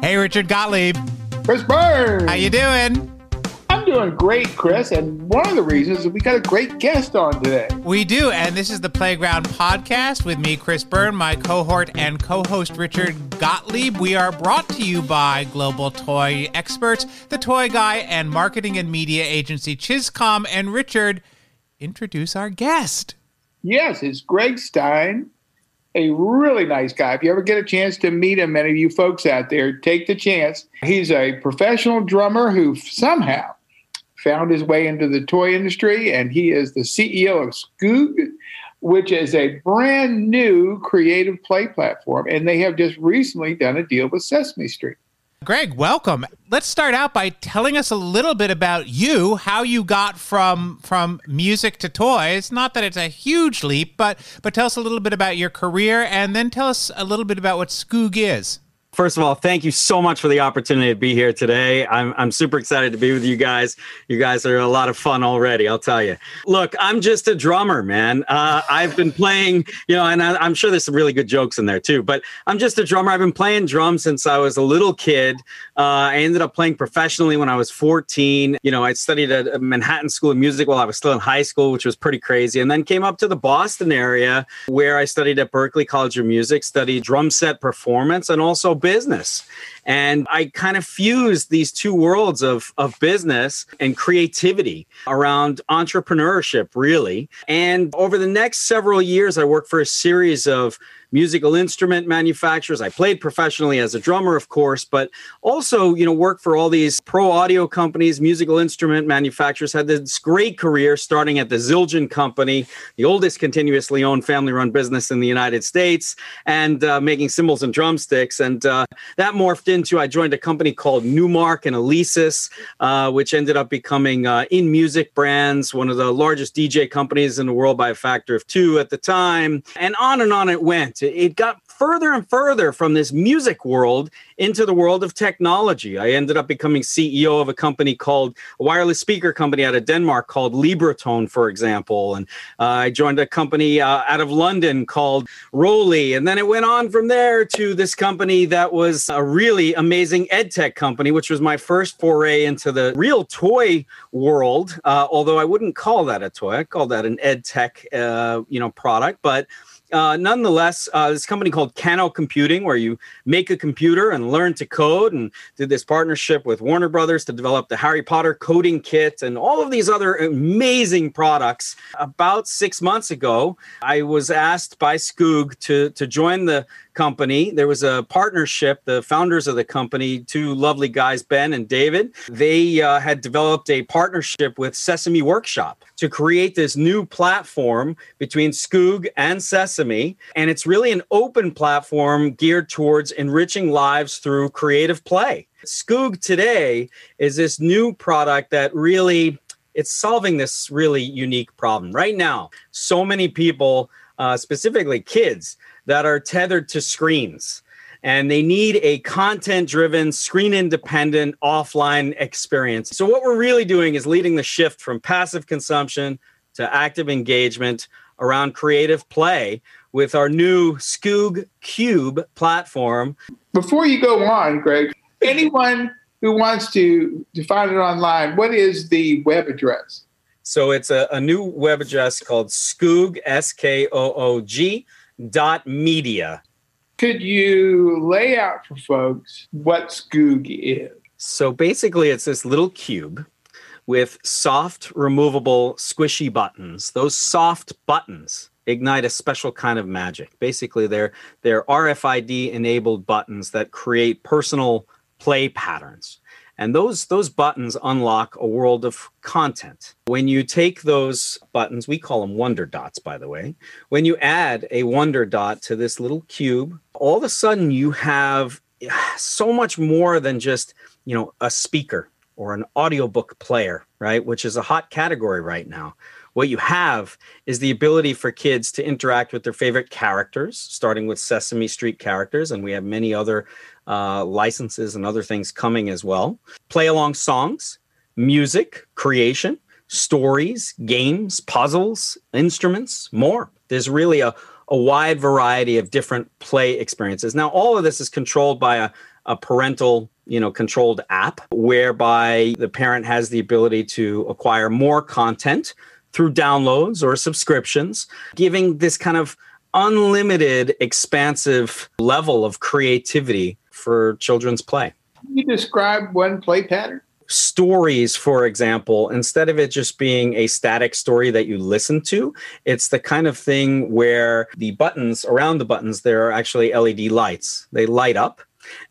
Hey, Richard Gottlieb. Chris Byrne. How you doing? I'm doing great, Chris. And one of the reasons is we got a great guest on today. We do, and this is the Playground Podcast with me, Chris Byrne, my cohort and co-host Richard Gottlieb. We are brought to you by Global Toy Experts, the Toy Guy, and marketing and media agency ChizComm. And Richard, introduce our guest. Yes, it's Gregg Stein, a really nice guy. If you ever get a chance to meet him, any of you folks out there, take the chance. He's a professional drummer who somehow found his way into the toy industry, and he is the CEO of Skoog, which is a brand new creative play platform. And they have just recently done a deal with Sesame Street. Gregg, welcome. Let's start out by telling us a little bit about you, how you got from from music to toys. Not that it's a huge leap, but but tell us a little bit about your career and then tell us a little bit about what Skoog is. First of all, thank you so much for the opportunity to be here today. I'm, I'm super excited to be with you guys. You guys are a lot of fun already, I'll tell you. Look, I'm just a drummer, man. Uh, I've been playing, you know, and I, am sure there's some really good jokes in there too, but I'm just a drummer. I've been playing drums since I was a little kid. Uh, I ended up playing professionally when I was 14. You know, I studied at Manhattan School of Music while I was still in high school, which was pretty crazy. And then came up to the Boston area where I studied at Berklee College of Music, studied drum set performance and also business. And I kind of fused these two worlds of, of business and creativity around entrepreneurship, really. And over the next several years, I worked for a series of musical instrument manufacturers. I played professionally as a drummer, of course, but also, you know, worked for all these pro audio companies, musical instrument manufacturers. Had this great career starting at the Zildjian Company, the oldest continuously owned family-run business in the United States, and uh, making cymbals and drumsticks. And uh, that morphed into I joined a company called Numark and Alesis, uh, which ended up becoming uh, inMusic Brands, one of the largest DJ companies in the world by a factor of two at the time, and on and on it went. It got further and further from this music world into the world of technology. I ended up becoming CEO of a company called a wireless speaker company out of Denmark called Libratone, for example. And uh, I joined a company uh, out of London called ROLI. And then it went on from there to this company that was a really amazing ed tech company, which was my first foray into the real toy world. Uh, although I wouldn't call that a toy, I call that an ed tech, uh, you know, product. But uh, nonetheless, uh, this company called Kano Computing, where you make a computer and learn to code, and did this partnership with Warner Brothers to develop the Harry Potter coding kit and all of these other amazing products. About six months ago, I was asked by Skoog to to join the company. There was a partnership. The founders of the company, two lovely guys, Ben and David, they uh, had developed a partnership with Sesame Workshop to create this new platform between Skoog and Sesame. And it's really an open platform geared towards enriching lives through creative play. Skoog today is this new product that really it's solving this really unique problem. Right now, so many people, uh, specifically kids, that are tethered to screens and they need a content driven, screen independent, offline experience. So, what we're really doing is leading the shift from passive consumption to active engagement around creative play with our new Skoog Cube platform. Before you go on, Gregg, anyone who wants to, to find it online, what is the web address? So, it's a, a new web address called Skoog, S K O O G dot media. Could you lay out for folks what Skoog is? So basically, it's this little cube with soft, removable, squishy buttons. Those soft buttons ignite a special kind of magic. Basically, they're they're RFID enabled buttons that create personal play patterns. And those those buttons unlock a world of content. When you take those buttons, we call them wonder dots by the way. When you add a wonder dot to this little cube, all of a sudden you have so much more than just, you know, a speaker or an audiobook player, right? Which is a hot category right now. What you have is the ability for kids to interact with their favorite characters, starting with Sesame Street characters, and we have many other uh, licenses and other things coming as well. Play along songs, music, creation, stories, games, puzzles, instruments, more. There's really a, a wide variety of different play experiences. Now, all of this is controlled by a, a parental you know controlled app whereby the parent has the ability to acquire more content through downloads or subscriptions giving this kind of unlimited expansive level of creativity for children's play Can you describe one play pattern stories, for example, instead of it just being a static story that you listen to, it's the kind of thing where the buttons around the buttons, there are actually LED lights. They light up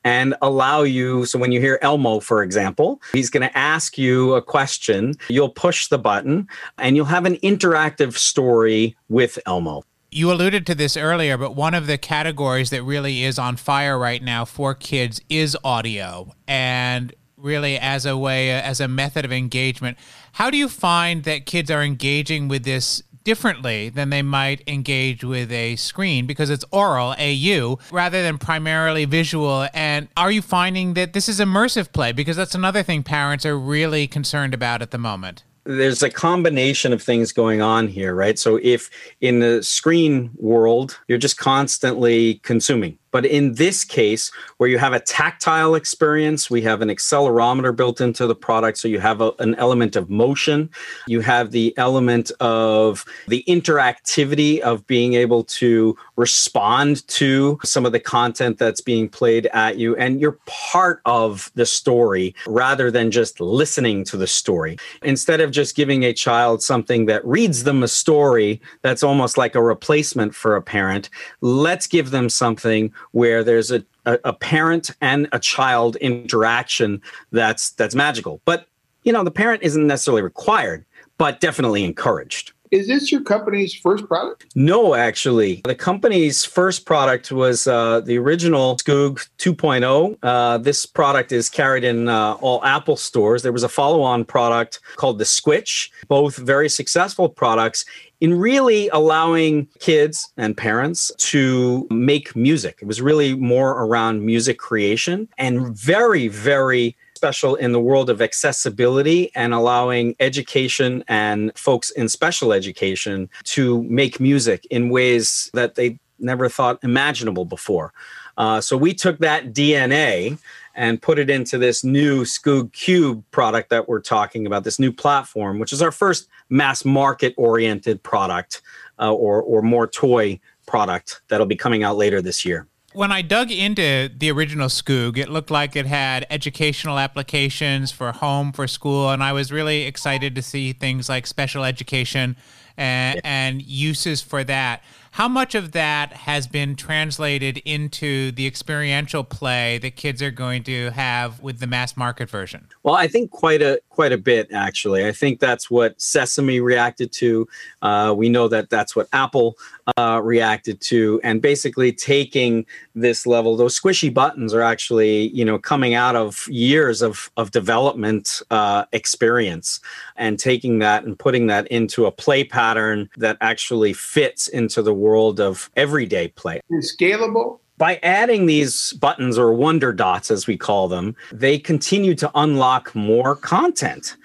and allow you. So when you hear Elmo, for example, he's going to ask you a question. You'll push the button and you'll have an interactive story with Elmo. You alluded to this earlier, but one of the categories that really is on fire right now for kids is audio. And really as a way as a method of engagement how do you find that kids are engaging with this differently than they might engage with a screen? Because it's oral AU rather than primarily visual. And are you finding that this is immersive play? Because that's another thing parents are really concerned about at the moment there's a combination of things going on here, right? So if in the screen world, you're just constantly consuming, but in this case, where you have a tactile experience, we have an accelerometer built into the product. So you have a, an element of motion. You have the element of the interactivity of being able to respond to some of the content that's being played at you. And you're part of the story rather than just listening to the story. Instead of just giving a child something that reads them a story that's almost like a replacement for a parent, let's give them something where there's a, a, a parent and a child interaction that's that's magical. But you know, the parent isn't necessarily required, but definitely encouraged. Is this your company's first product? No, actually. The company's first product was uh, the original Skoog 2.0. Uh, this product is carried in uh, all Apple stores. There was a follow on product called the Skwitch, both very successful products in really allowing kids and parents to make music. It was really more around music creation and very, very special in the world of accessibility and allowing education and folks in special education to make music in ways that they never thought imaginable before. Uh, so we took that DNA and put it into this new Skoog Cube product that we're talking about, this new platform, which is our first mass market oriented product uh, or, or more toy product that'll be coming out later this year when I dug into the original Skoog, it looked like it had educational applications for home, for school, and I was really excited to see things like special education and, and uses for that. How much of that has been translated into the experiential play that kids are going to have with the mass market version? Well, I think quite a quite a bit actually. I think that's what Sesame reacted to. Uh, we know that that's what Apple uh, reacted to, and basically taking this level. Those squishy buttons are actually you know coming out of years of of development uh, experience, and taking that and putting that into a play pattern that actually fits into the world of everyday play. It's scalable. By adding these buttons or wonder dots, as we call them, they continue to unlock more content.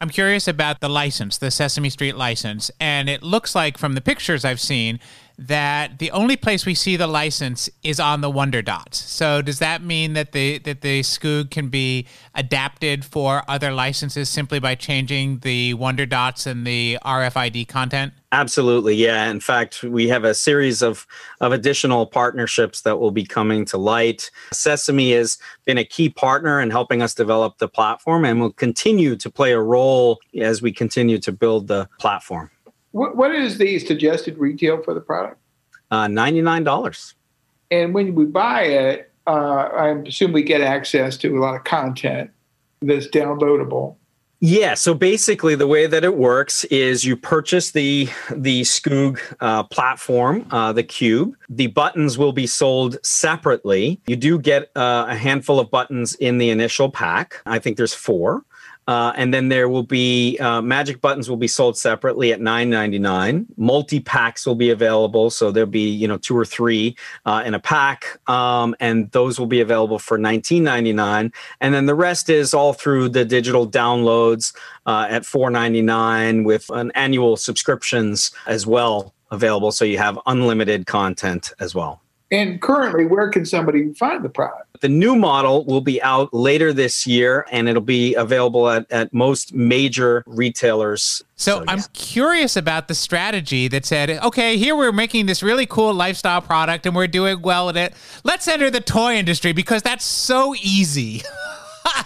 I'm curious about the license, the Sesame Street license. And it looks like from the pictures I've seen that the only place we see the license is on the Wonder Dots. So does that mean that the that the Skoog can be adapted for other licenses simply by changing the Wonder Dots and the RFID content? Absolutely, yeah. In fact, we have a series of of additional partnerships that will be coming to light. Sesame has been a key partner in helping us develop the platform and will continue to play a role as we continue to build the platform. What, what is the suggested retail for the product? Uh, $99. And when we buy it, uh, I assume we get access to a lot of content that's downloadable. Yeah, so basically the way that it works is you purchase the the Skoog uh, platform, uh, the Cube. The buttons will be sold separately. You do get uh, a handful of buttons in the initial pack. I think there's four. Uh, and then there will be uh, magic buttons will be sold separately at $9.99. Multi packs will be available, so there'll be you know two or three uh, in a pack, um, and those will be available for $19.99. And then the rest is all through the digital downloads uh, at $4.99 with an annual subscriptions as well available. So you have unlimited content as well. And currently, where can somebody find the product? The new model will be out later this year and it'll be available at, at most major retailers. So, so I'm curious about the strategy that said, okay, here we're making this really cool lifestyle product and we're doing well at it. Let's enter the toy industry because that's so easy.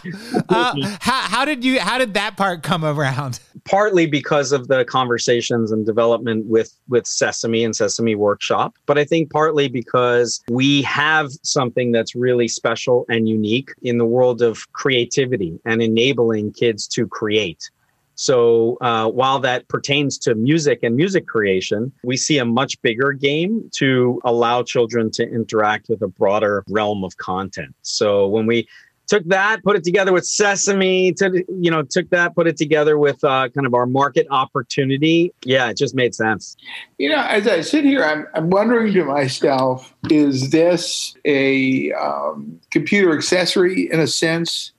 uh, how, how did you how did that part come around partly because of the conversations and development with with sesame and sesame workshop but i think partly because we have something that's really special and unique in the world of creativity and enabling kids to create so uh, while that pertains to music and music creation, we see a much bigger game to allow children to interact with a broader realm of content. So when we took that, put it together with Sesame, to, you know, took that, put it together with uh, kind of our market opportunity. Yeah, it just made sense. You know, as I sit here, I'm, I'm wondering to myself, is this a um, computer accessory in a sense?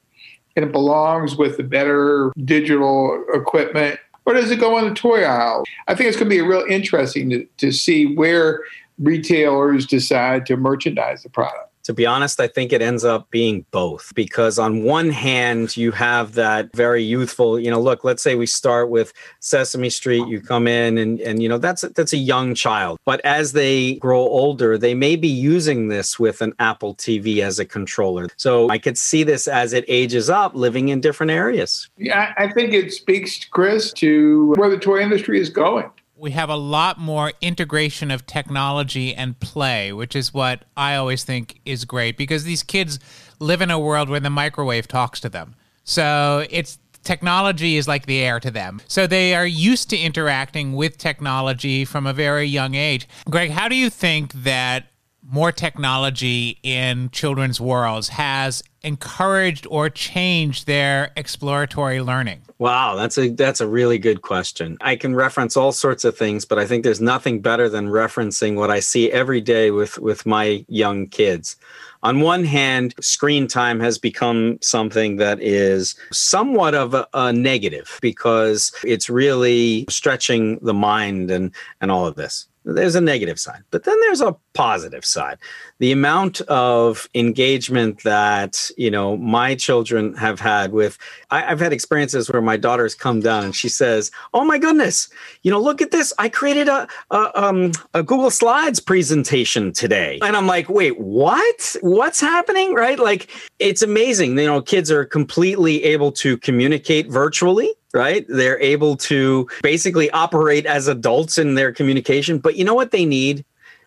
And it belongs with the better digital equipment? Or does it go on the toy aisle? I think it's going to be real interesting to, to see where retailers decide to merchandise the product to be honest, I think it ends up being both because on one hand, you have that very youthful, you know, look, let's say we start with Sesame Street, you come in and, and you know, that's, that's a young child. But as they grow older, they may be using this with an Apple TV as a controller. So I could see this as it ages up, living in different areas. Yeah, I think it speaks, Chris, to where the toy industry is going we have a lot more integration of technology and play, which is what I always think is great because these kids live in a world where the microwave talks to them. So it's technology is like the air to them. So they are used to interacting with technology from a very young age. Gregg, how do you think that more technology in children's worlds has encouraged or changed their exploratory learning? Wow, that's a that's a really good question. I can reference all sorts of things, but I think there's nothing better than referencing what I see every day with with my young kids. On one hand, screen time has become something that is somewhat of a, a negative because it's really stretching the mind and and all of this there's a negative side, but then there's a positive side. The amount of engagement that you know my children have had with, I, have had experiences where my daughter's come down and she says, "Oh my goodness, you know, look at this! I created a a, um, a Google Slides presentation today," and I'm like, "Wait, what? What's happening?" Right? Like it's amazing. You know, kids are completely able to communicate virtually right? They're able to basically operate as adults in their communication. But you know what they need?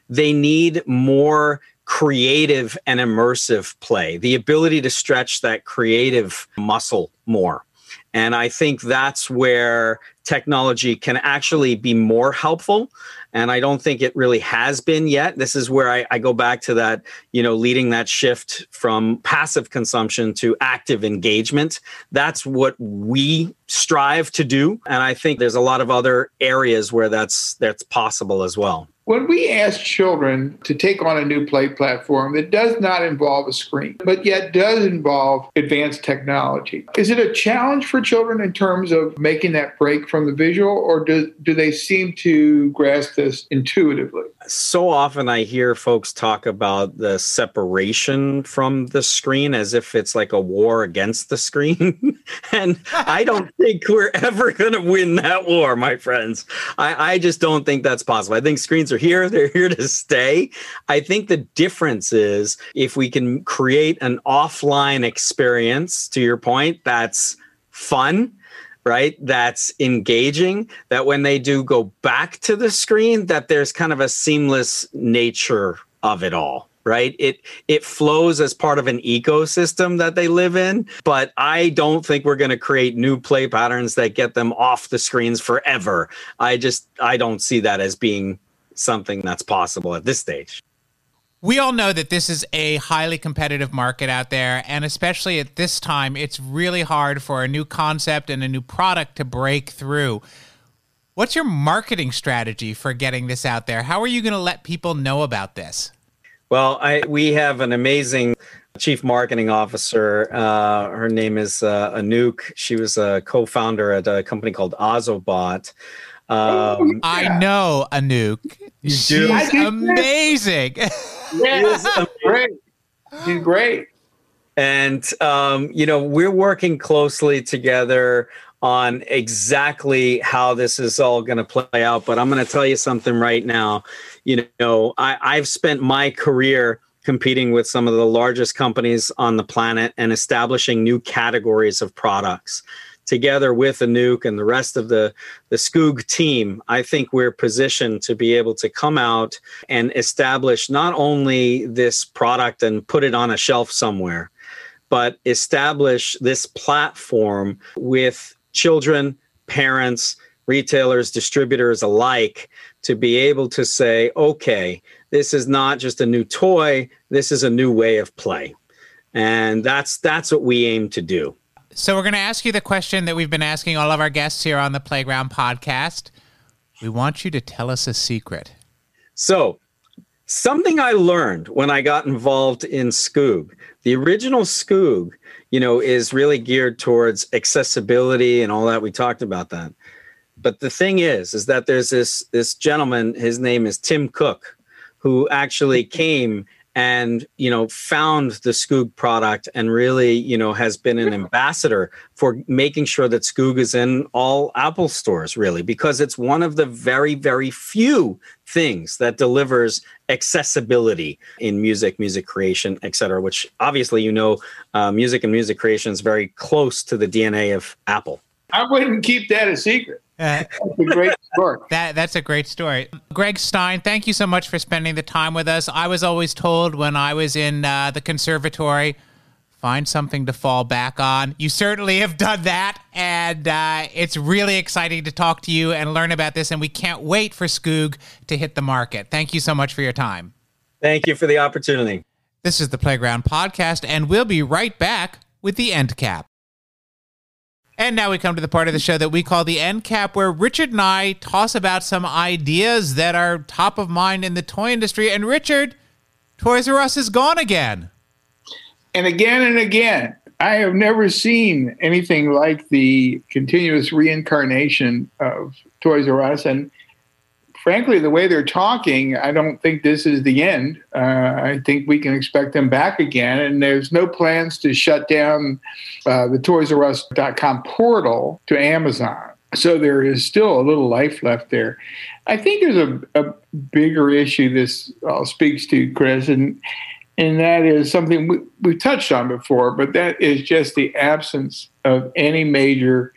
They need more creative and immersive play, the ability to stretch that creative muscle more. And I think that's where technology can actually be more helpful and i don't think it really has been yet. This is where I, I, go back to that you know leading that shift from passive consumption to active engagement. That's what we strive to do. And i think there's a lot of other areas where that's that's possible as well when we ask children to take on a new play platform that does not involve a screen, but yet does involve advanced technology, is it a challenge for children in terms of making that break from the visual, or do, do they seem to grasp this intuitively? So often I hear folks talk about the separation from the screen as if it's like a war against the screen. and I don't think we're ever going to win that war, my friends. I, I just don't think that's possible. I think screens are here, they're here to stay. I think the difference is if we can create an offline experience, to your point, that's fun right that's engaging that when they do go back to the screen that there's kind of a seamless nature of it all right it it flows as part of an ecosystem that they live in but i don't think we're going to create new play patterns that get them off the screens forever i just i don't see that as being something that's possible at this stage. We all know that this is a highly competitive market out there, and especially at this time, it's really hard for a new concept and a new product to break through. What's your marketing strategy for getting this out there? How are you going to let people know about this? Well, I, we have an amazing chief marketing officer. Uh, her name is uh, Anouk. She was a co-founder at a company called Ozobot. Um, I know Anouk. She's I do. amazing. Yeah, great. She's great. and um, you know we're working closely together on exactly how this is all going to play out but i'm going to tell you something right now you know I, i've spent my career competing with some of the largest companies on the planet and establishing new categories of products together with Anouk and the rest of the, the Skoog team, I think we're positioned to be able to come out and establish not only this product and put it on a shelf somewhere, but establish this platform with children, parents, retailers, distributors alike to be able to say, okay, this is not just a new toy, this is a new way of play. And that's that's what we aim to do. So we're going to ask you the question that we've been asking all of our guests here on the Playground podcast. We want you to tell us a secret. So, something I learned when I got involved in Skoog, the original Skoog, you know, is really geared towards accessibility and all that. We talked about that. But the thing is, is that there's this this gentleman, his name is Tim Cook, who actually came and you know found the Skoog product and really you know has been an ambassador for making sure that Skoog is in all Apple stores really because it's one of the very very few things that delivers accessibility in music music creation etc which obviously you know uh, music and music creation is very close to the DNA of Apple I wouldn't keep that a secret. Uh, That's a great story. that that's a great story. Gregg Stein, thank you so much for spending the time with us. I was always told when I was in uh, the conservatory, find something to fall back on. You certainly have done that, and uh, it's really exciting to talk to you and learn about this. And we can't wait for Skoog to hit the market. Thank you so much for your time. thank you for the opportunity This is the Playground Podcast, and we'll be right back with the end cap. And now we come to the part of the show that we call the end cap, where Richard and I toss about some ideas that are top of mind in the toy industry. And Richard, Toys R Us is gone again. And again and again, I have never seen anything like the continuous reincarnation of Toys R Us. And frankly, the way they're talking, I don't think this is the end. Uh, I think we can expect them back again. And there's no plans to shut down uh, the ToysRUs.com portal to Amazon. So there is still a little life left there. I think there's a, a bigger issue this uh, speaks to, Chris, and and that is something we, we've touched on before, but that is just the absence of any major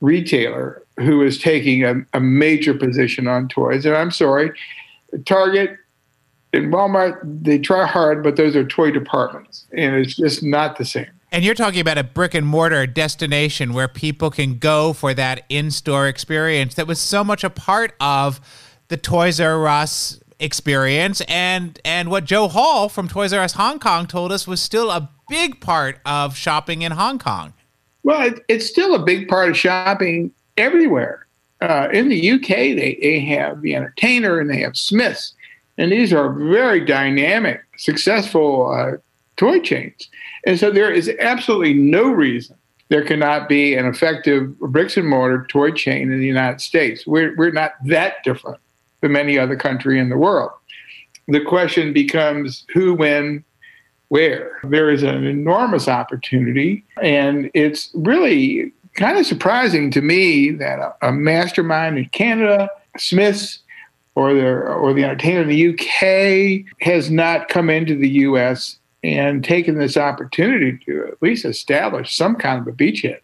retailer who is taking a, a major position on toys. And I'm sorry, Target and Walmart, they try hard, but those are toy departments, and it's just not the same. And you're talking about a brick and mortar destination where people can go for that in store experience that was so much a part of the Toys R Us experience and and what Joe Hall from Toys R Us Hong Kong told us was still a big part of shopping in Hong Kong. Well, it, it's still a big part of shopping everywhere. Uh, in the UK, they, they have the Entertainer and they have Smyths, and these are very dynamic, successful uh, toy chains. And so there is absolutely no reason there cannot be an effective bricks and mortar toy chain in the United States. We're, we're not that different from any other country in the world. The question becomes who, when, where. There is an enormous opportunity, and it's really kind of surprising to me that a, a mastermind in Canada, Smyths, or the or the entertainer in the UK has not come into the US and taken this opportunity to at least establish some kind of a beachhead.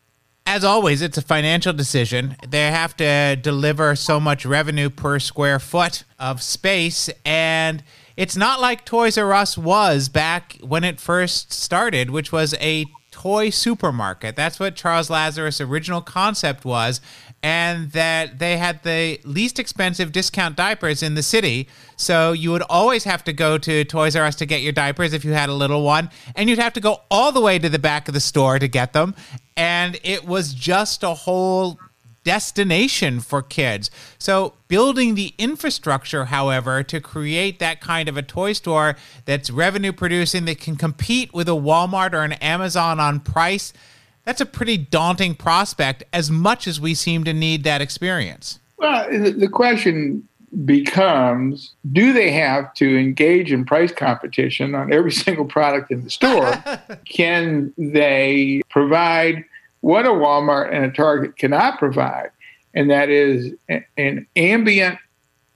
As always, it's a financial decision. They have to deliver so much revenue per square foot of space. And it's not like Toys R Us was back when it first started, which was a toy supermarket. That's what Charles Lazarus' original concept was. And that they had the least expensive discount diapers in the city. So you would always have to go to Toys R Us to get your diapers if you had a little one. And you'd have to go all the way to the back of the store to get them. And it was just a whole destination for kids. So, building the infrastructure, however, to create that kind of a toy store that's revenue producing, that can compete with a Walmart or an Amazon on price, that's a pretty daunting prospect as much as we seem to need that experience. Well, the question becomes do they have to engage in price competition on every single product in the store? Can they provide what a Walmart and a Target cannot provide? And that is an ambient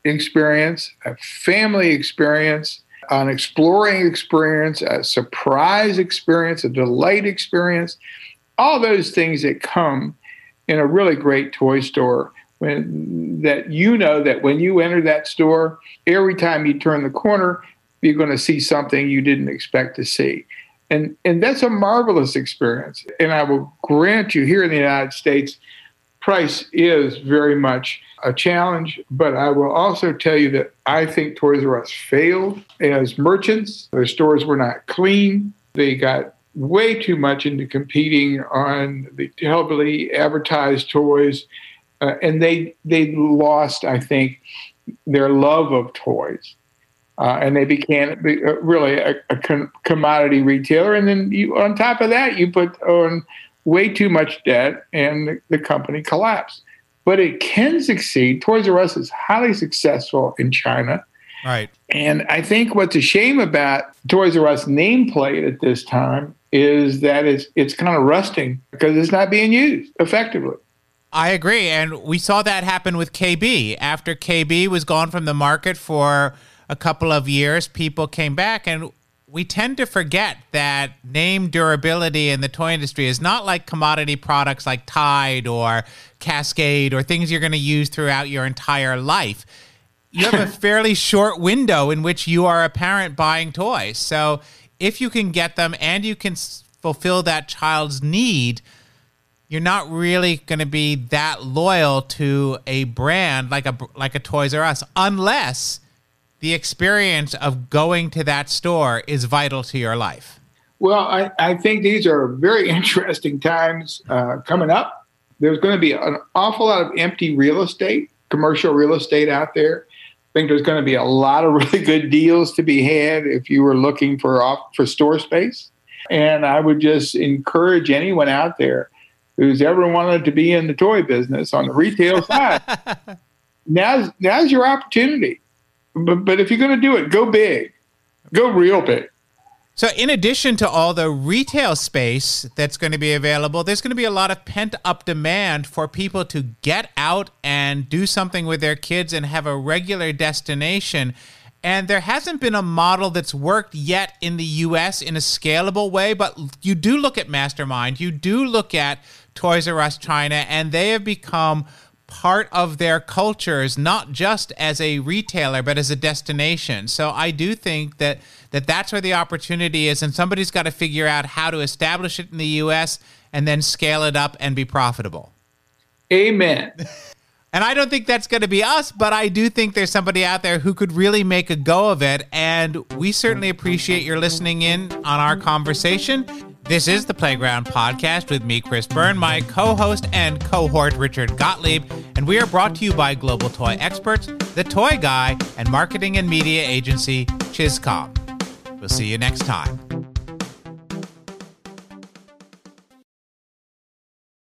experience, a family experience, an exploring experience, a surprise experience, a delight experience, all those things that come in a really great toy store when that you know that when you enter that store, every time you turn the corner, you're going to see something you didn't expect to see. And and that's a marvelous experience. And I will grant you here in the United States, price is very much a challenge, but I will also tell you that I think Toys R Us failed as merchants. Their stores were not clean. They got way too much into competing on the heavily advertised toys uh, and they they lost, I think, their love of toys, uh, and they became uh, really a, a commodity retailer. And then you, on top of that, you put on way too much debt, and the, the company collapsed. But it can succeed. Toys R Us is highly successful in China. Right. And I think what's a shame about Toys R Us nameplate at this time is that it's it's kind of rusting because it's not being used effectively. I agree. And we saw that happen with KB. After KB was gone from the market for a couple of years, people came back. And we tend to forget that name durability in the toy industry is not like commodity products like Tide or Cascade or things you're going to use throughout your entire life. You have a fairly short window in which you are a parent buying toys. So if you can get them and you can fulfill that child's need, you're not really going to be that loyal to a brand like a like a Toys R Us unless the experience of going to that store is vital to your life. Well, I, I think these are very interesting times uh, coming up. There's going to be an awful lot of empty real estate, commercial real estate out there. I think there's going to be a lot of really good deals to be had if you were looking for off for store space. And I would just encourage anyone out there who's ever wanted to be in the toy business on the retail side. now's now's your opportunity. But but if you're going to do it, go big, go real big. So, in addition to all the retail space that's going to be available, there's going to be a lot of pent up demand for people to get out and do something with their kids and have a regular destination. And there hasn't been a model that's worked yet in the US in a scalable way, but you do look at Mastermind, you do look at Toys R Us China, and they have become part of their cultures not just as a retailer but as a destination. So i do think that that that's where the opportunity is and somebody's got to figure out how to establish it in the us and then scale it up and be profitable. Amen. And i don't think that's going to be us but i do think there's somebody out there who could really make a go of it and we certainly appreciate your listening in on our conversation this is the Playground Podcast with me, Chris Byrne, my co host and cohort, Richard Gottlieb, and we are brought to you by global toy experts, The Toy Guy, and marketing and media agency, ChizComm. We'll see you next time.